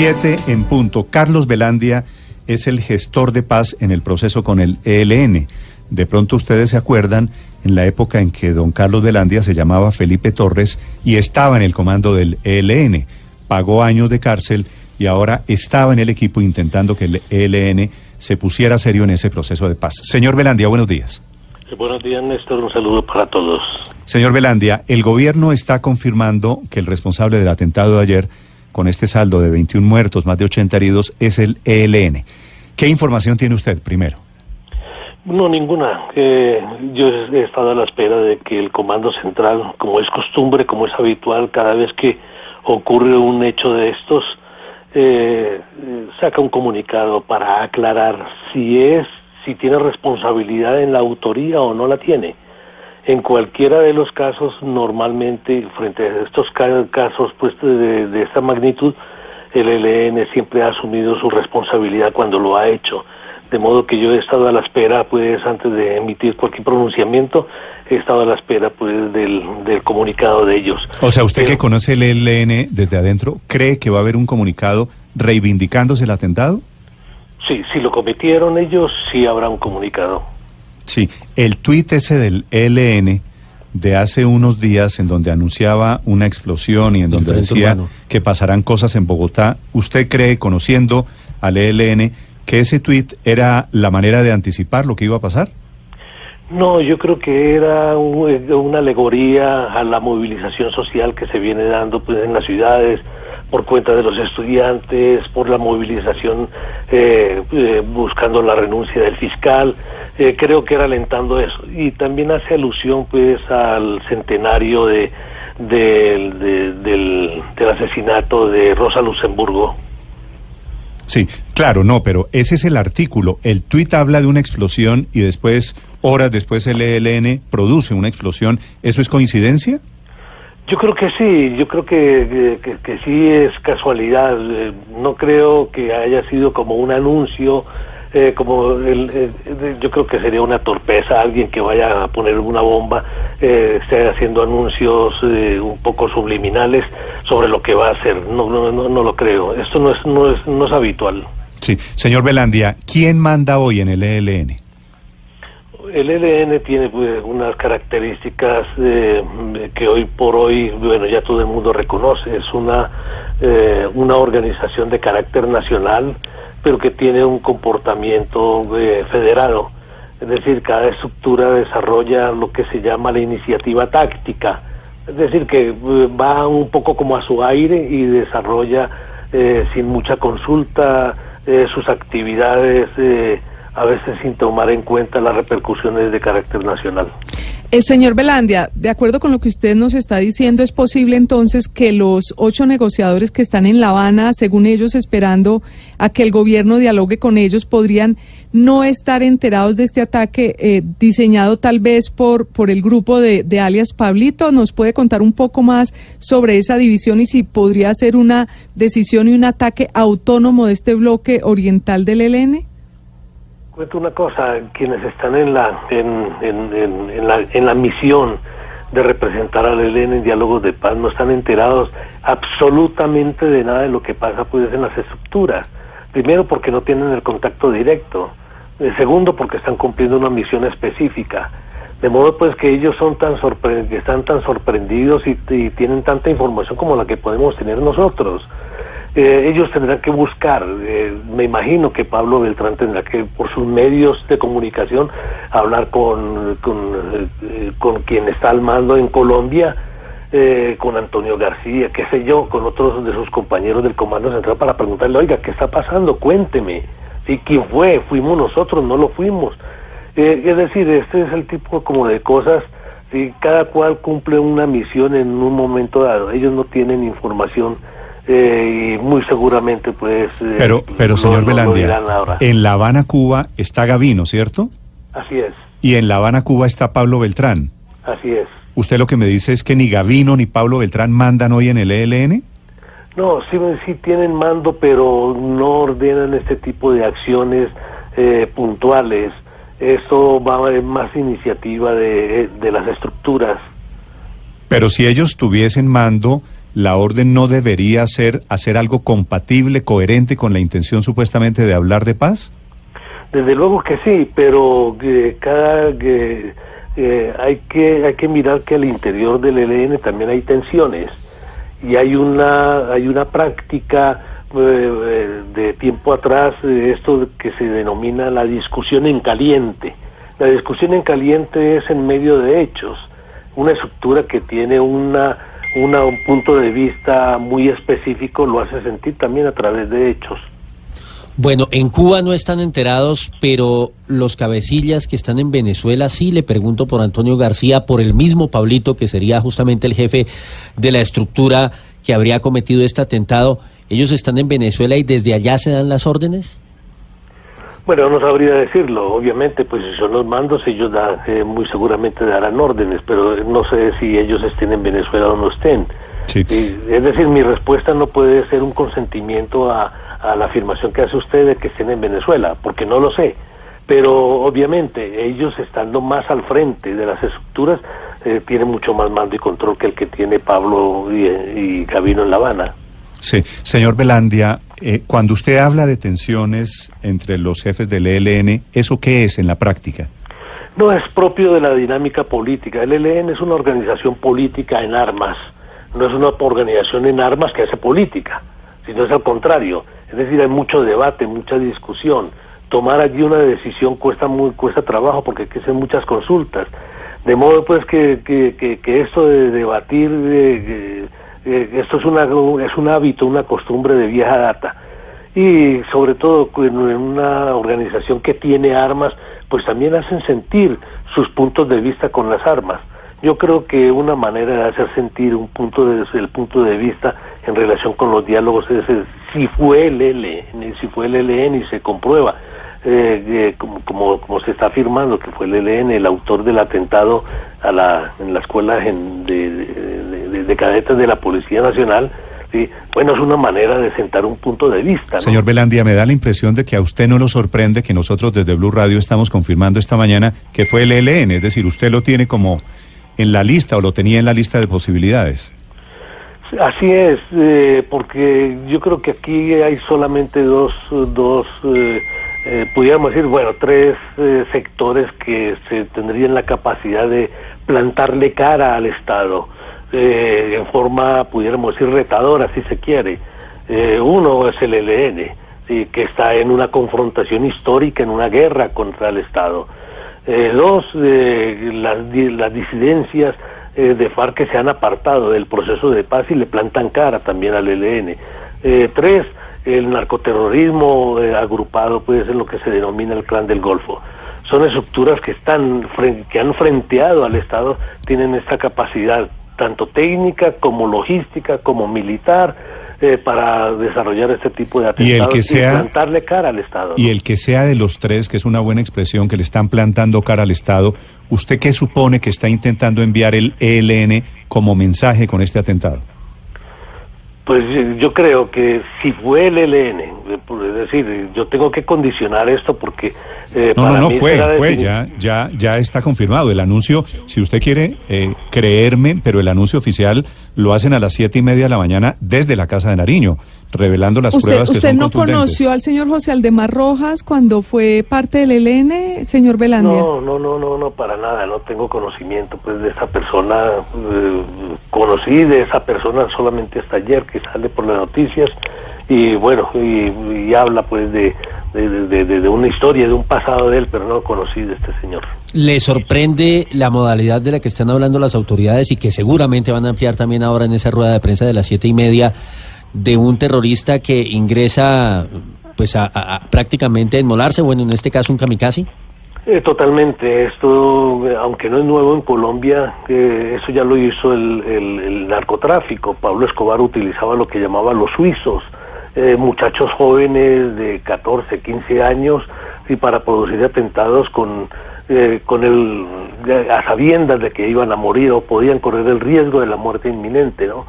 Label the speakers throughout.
Speaker 1: 7 en punto. Carlos Velandia es el gestor de paz en el proceso con el ELN. De pronto ustedes se acuerdan en la época en que don Carlos Velandia se llamaba Felipe Torres y estaba en el comando del ELN. Pagó años de cárcel y ahora estaba en el equipo intentando que el ELN se pusiera serio en ese proceso de paz. Señor Velandia, buenos días.
Speaker 2: Buenos días, Néstor. Un saludo para todos.
Speaker 1: Señor Velandia, el gobierno está confirmando que el responsable del atentado de ayer, con este saldo de 21 muertos, más de 80 heridos, es el ELN. ¿Qué información tiene usted primero?
Speaker 2: No, ninguna. Eh, yo he estado a la espera de que el Comando Central, como es costumbre, como es habitual, cada vez que ocurre un hecho de estos, eh, saca un comunicado para aclarar si es, si tiene responsabilidad en la autoría o no la tiene. En cualquiera de los casos, normalmente, frente a estos ca- casos pues, de, de esta magnitud, el ELN siempre ha asumido su responsabilidad cuando lo ha hecho. De modo que yo he estado a la espera, pues, antes de emitir cualquier pronunciamiento, he estado a la espera, pues, del, del comunicado de ellos.
Speaker 1: O sea, usted
Speaker 2: Pero-
Speaker 1: que conoce el ELN desde adentro, ¿cree que va a haber un comunicado reivindicándose el atentado?
Speaker 2: Sí, si lo cometieron ellos, sí habrá un comunicado.
Speaker 1: Sí, el tuit ese del ELN de hace unos días en donde anunciaba una explosión y en donde decía que pasarán cosas en Bogotá, ¿usted cree, conociendo al ELN, que ese tuit era la manera de anticipar lo que iba a pasar?
Speaker 2: No, yo creo que era un- eh, una alegoría a la movilización social que se viene dando pues, en las ciudades por cuenta de los estudiantes, por la movilización eh, eh, buscando la renuncia del fiscal. Eh, creo que era alentando eso. Y también hace alusión pues al centenario de, del- de- del, del asesinato de Rosa Luxemburgo.
Speaker 1: Sí, claro, no, pero ese es el artículo. El tuit habla de una explosión y después, horas después, el ELN produce una explosión. ¿Eso es coincidencia?
Speaker 2: Yo creo que sí, yo creo que, que, sí es casualidad. Eh, no creo que haya sido como un anuncio, eh, como el, yo creo que sería una torpeza alguien que vaya a poner una bomba, eh, esté haciendo anuncios eh, un poco subliminales sobre lo que va a hacer. No, no, no, no lo creo. Esto no es, no es, no es habitual.
Speaker 1: Sí. Señor Velandia, ¿quién manda hoy en el ELN?
Speaker 2: El ELN tiene pues, unas características eh, que hoy por hoy, bueno, ya todo el mundo reconoce. Es una, eh, una organización de carácter nacional, pero que tiene un comportamiento eh, federado. Es decir, cada estructura desarrolla lo que se llama la iniciativa táctica. Es decir, que eh, va un poco como a su aire y desarrolla eh, sin mucha consulta eh, sus actividades. A veces sin tomar en cuenta las repercusiones de carácter nacional.
Speaker 3: Eh, señor Belandia, de acuerdo con lo que usted nos está diciendo, ¿es posible entonces que los ocho negociadores que están en La Habana, según ellos, esperando a que el gobierno dialogue con ellos, podrían no estar enterados de este ataque eh, diseñado tal vez por, por el grupo de, de alias Pablito? ¿Nos puede contar un poco más sobre esa división y si podría ser una decisión y un ataque autónomo de este bloque oriental del ELN?
Speaker 2: Cuento una cosa, quienes están en la, en, en, en, en la, en la misión de representar al ELN en diálogos de paz no están enterados absolutamente de nada de lo que pasa pues en las estructuras. Primero porque no tienen el contacto directo. Eh, segundo porque están cumpliendo una misión específica. De modo pues que ellos son tan están tan sorprendidos y tienen tanta información como la que podemos tener nosotros. Eh, ellos tendrán que buscar, eh, me imagino que Pablo Beltrán tendrá que, por sus medios de comunicación, hablar con, con, eh, quien está al mando en Colombia, eh, con Antonio García, qué sé yo, con otros de sus compañeros del Comando Central para preguntarle, oiga, ¿qué está pasando? Cuénteme. ¿Sí? ¿Quién fue? ¿Fuimos nosotros? ¿No lo fuimos? Eh, es decir, este es el tipo como de cosas, ¿sí? cada cual cumple una misión en un momento dado. Ellos no tienen información eh, y muy seguramente pues... eh,
Speaker 1: Pero, pero señor
Speaker 2: ahora.
Speaker 1: en La Habana, Cuba, está Gavino, ¿cierto?
Speaker 2: Así es,
Speaker 1: Y en La Habana, Cuba, está Pablo Beltrán.
Speaker 2: así es.
Speaker 1: ¿Usted lo que me dice es que ni Gavino ni Pablo Beltrán mandan hoy en el ELN?
Speaker 2: No, sí, sí tienen mando, pero no ordenan este tipo de acciones eh, puntuales. Esto va en más iniciativa de, de las estructuras.
Speaker 1: Pero si ellos tuviesen mando, la orden no debería ser hacer algo compatible, coherente con la intención supuestamente de hablar de paz.
Speaker 2: Desde luego que sí, pero que cada que eh, hay que hay que mirar que al interior del ELN también hay tensiones y hay una hay una práctica eh, eh, de tiempo atrás eh, esto que se denomina la discusión en caliente. La discusión en caliente es en medio de hechos, una estructura que tiene una, una un punto de vista muy específico lo hace sentir también a través de hechos.
Speaker 4: Bueno, en Cuba no están enterados, pero los cabecillas que están en Venezuela sí le pregunto por Antonio García, por el mismo Pablito, que sería justamente el jefe de la estructura que habría cometido este atentado. ¿Ellos están en Venezuela y desde allá se dan las órdenes?
Speaker 2: Bueno, no sabría decirlo. Obviamente, pues si son los mandos, ellos da- eh, muy seguramente darán órdenes, pero no sé si ellos estén en Venezuela o no estén.
Speaker 1: Sí.
Speaker 2: Es decir, mi respuesta no puede ser un consentimiento a, a la afirmación que hace usted de que estén en Venezuela, porque no lo sé. Pero obviamente ellos estando más al frente de las estructuras eh, tienen mucho más mando y control que el que tiene Pablo y, y Gabino en La Habana.
Speaker 1: Sí, señor Velandia, eh, cuando usted habla de tensiones entre los jefes del ELN, ¿eso qué es en la práctica?
Speaker 2: No es propio de la dinámica política. El ELN es una organización política en armas, no es una organización en armas que hace política, sino es al contrario. Es decir, hay mucho debate, mucha discusión. Tomar allí una decisión cuesta muy, cuesta trabajo porque hay que hacer muchas consultas. De modo pues que, que, que, que esto de debatir, eh, eh, esto es, una, es un hábito, una costumbre de vieja data y sobre todo en una organización que tiene armas, pues también hacen sentir sus puntos de vista con las armas. Yo creo que una manera de hacer sentir un punto desde el punto de vista en relación con los diálogos es si fue el ELN, si fue el ELN y se comprueba, eh, eh, como, como, como se está afirmando que fue el ELN el autor del atentado a la, en la escuela en- de, de- de- de cadetes de la Policía Nacional, ¿sí? bueno, es una manera de sentar un punto de vista. ¿no?
Speaker 1: Señor Velandia, me da la impresión de que a usted no lo sorprende que nosotros desde Blue Radio estamos confirmando esta mañana que fue el ELN, es decir, usted lo tiene como en la lista o lo tenía en la lista de posibilidades.
Speaker 2: Así es, eh, porque yo creo que aquí hay solamente dos, dos eh, eh, pudiéramos decir, bueno, tres eh, sectores que se tendrían la capacidad de plantarle cara al Estado eh, en forma, pudiéramos decir, retadora, si se quiere. Eh, uno es el ELN, que está en una confrontación histórica, en una guerra contra el Estado. Eh, dos, eh, las, las disidencias de FARC que se han apartado del proceso de paz y le plantan cara también al ELN. Tres, el narcoterrorismo agrupado puede ser lo que se denomina el clan del Golfo. Son estructuras que están que han frenteado al Estado, tienen esta capacidad tanto técnica como logística como militar eh, para desarrollar este tipo de
Speaker 1: Y el
Speaker 2: atentados
Speaker 1: que sea-
Speaker 2: plantarle cara al Estado.
Speaker 1: Y el que sea de los tres, que es una buena expresión, que le están plantando cara al Estado, ¿usted qué supone que está intentando enviar el ELN como mensaje con este atentado?
Speaker 2: Pues eh, yo creo que si fue el ELN, es decir, yo tengo que condicionar esto porque eh,
Speaker 1: No,
Speaker 2: para
Speaker 1: no, no, fue, fue, ya, ya, ya está confirmado. El anuncio, si usted quiere eh, creerme, pero el anuncio oficial lo hacen a las siete y media de la mañana desde la Casa de Nariño, revelando las
Speaker 3: ¿Usted,
Speaker 1: pruebas que
Speaker 3: usted
Speaker 1: son
Speaker 3: no conoció al señor José Aldemar Rojas cuando fue parte del ELN, señor Velandia?
Speaker 2: No, no, no, no, no, para nada, no tengo conocimiento pues de esa persona, eh, conocí de esa persona solamente hasta ayer que sale por las noticias y bueno, y, y habla pues de, de, de- de- una historia, de un pasado de él, pero no conocí de este señor.
Speaker 4: ¿Le sorprende la modalidad de la que están hablando las autoridades y que seguramente van a ampliar también ahora en esa rueda de prensa de las siete y media de un terrorista que ingresa pues a, a- a prácticamente a inmolarse, bueno, en este caso un kamikaze?
Speaker 2: Eh, totalmente. Esto, aunque no es nuevo en Colombia, eh, eso ya lo hizo el, el- el narcotráfico. Pablo Escobar utilizaba lo que llamaba los suizos, eh, muchachos jóvenes de 14, 15 años, y para producir atentados con, eh, con el, a sabiendas de que iban a morir o podían correr el riesgo de la muerte inminente, ¿no?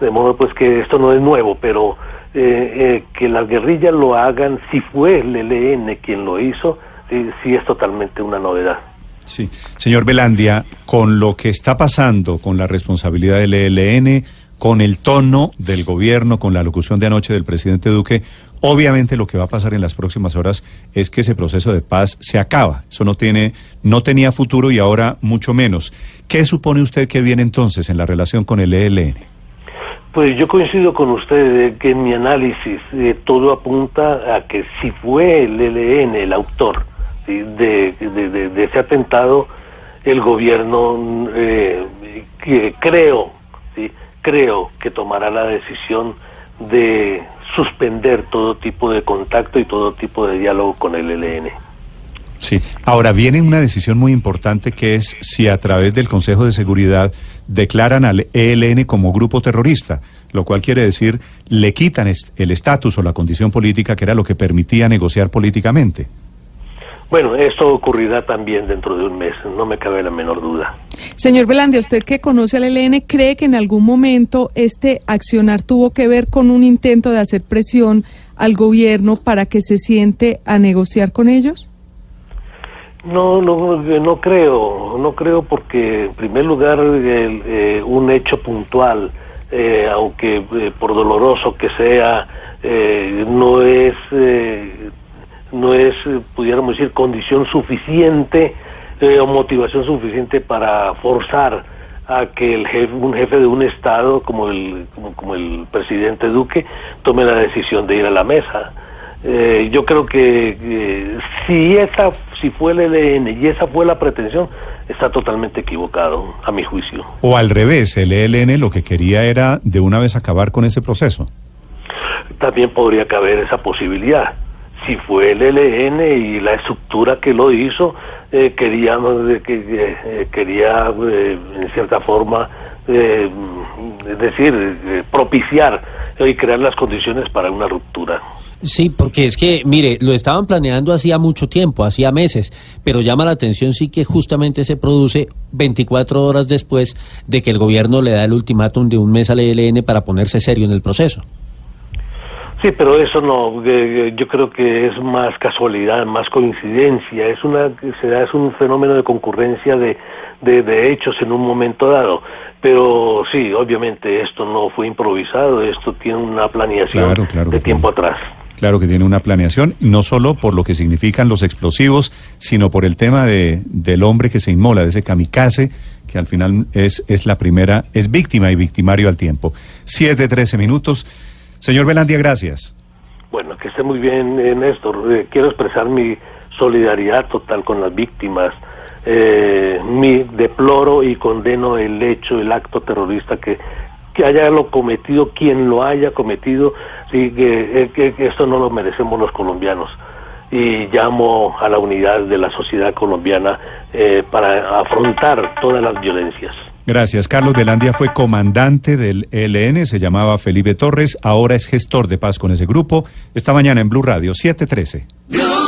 Speaker 2: De modo pues que esto no es nuevo, pero eh, eh, que las guerrillas lo hagan, si fue el ELN quien lo hizo, sí, es totalmente una novedad.
Speaker 1: Sí. Señor Belandia, con lo que está pasando con la responsabilidad del ELN, con el tono del gobierno, con la locución de anoche del presidente Duque, obviamente lo que va a pasar en las próximas horas es que ese proceso de paz se acaba. Eso no tiene, no tenía futuro y ahora mucho menos. ¿Qué supone usted que viene entonces en la relación con el ELN?
Speaker 2: Pues yo coincido con usted que en mi análisis eh, todo apunta a que si fue el ELN el autor de, ese atentado, el gobierno eh, creo, ¿sí? Creo que tomará la decisión de suspender todo tipo de contacto y todo tipo de diálogo con el ELN.
Speaker 1: Sí. Ahora viene una decisión muy importante que es si a través del Consejo de Seguridad declaran al ELN como grupo terrorista, lo cual quiere decir le quitan el estatus o la condición política que era lo que permitía negociar políticamente.
Speaker 2: Bueno, esto ocurrirá también dentro de un mes, no me cabe la menor duda.
Speaker 3: Señor Velandia, usted que conoce al ELN, ¿cree que en algún momento este accionar tuvo que ver con un intento de hacer presión al gobierno para que se siente a negociar con ellos?
Speaker 2: No, no, no creo, no creo porque en primer lugar el, eh, un hecho puntual, eh, aunque eh, por doloroso que sea, no es, eh, no es, eh, pudiéramos decir, condición suficiente eh, o motivación suficiente para forzar a que el jefe, un jefe de un estado como el, como, como el presidente Duque tome la decisión de ir a la mesa. Eh, yo creo que eh, si esa si fue el ELN y esa fue la pretensión está totalmente equivocado a mi juicio
Speaker 1: O al revés, el ELN lo que quería era de una vez acabar con ese proceso.
Speaker 2: también podría caber esa posibilidad si fue el ELN y la estructura que lo hizo eh, quería eh, eh, quería eh, en cierta forma eh, es decir propiciar y crear las condiciones para una ruptura
Speaker 4: Sí, porque es que, mire, lo estaban planeando hacía mucho tiempo, hacía meses, pero llama la atención sí que justamente se produce 24 horas después de que el gobierno le da el ultimátum de un mes al ELN para ponerse serio en el proceso.
Speaker 2: Sí, pero eso no, eh, yo creo que es más casualidad, más coincidencia, es una se da- es un fenómeno de concurrencia de, de, de hechos en un momento dado. Pero sí, obviamente esto no fue improvisado, esto tiene una planeación
Speaker 1: Claro, claro
Speaker 2: de tiempo
Speaker 1: tiene.
Speaker 2: atrás.
Speaker 1: Claro que tiene una planeación, no solo por lo que significan los explosivos, sino por el tema de, del hombre que se inmola, de ese kamikaze, que al final es, es la primera, es víctima y victimario al tiempo. Siete, trece minutos. Señor Belandia, gracias.
Speaker 2: Bueno, que esté muy bien, eh, Néstor. Eh, quiero expresar mi solidaridad total con las víctimas. Eh, mi deploro y condeno el hecho, el acto terrorista que, que haya lo cometido, quien lo haya cometido, sí, que, eh, esto no lo merecemos los colombianos. Y llamo a la unidad de la sociedad colombiana eh, para afrontar todas las violencias.
Speaker 1: Gracias. Carlos Belandia fue comandante del ELN, se llamaba Felipe Torres, ahora es gestor de paz con ese grupo. Esta mañana en Blue Radio, 713.
Speaker 5: Blue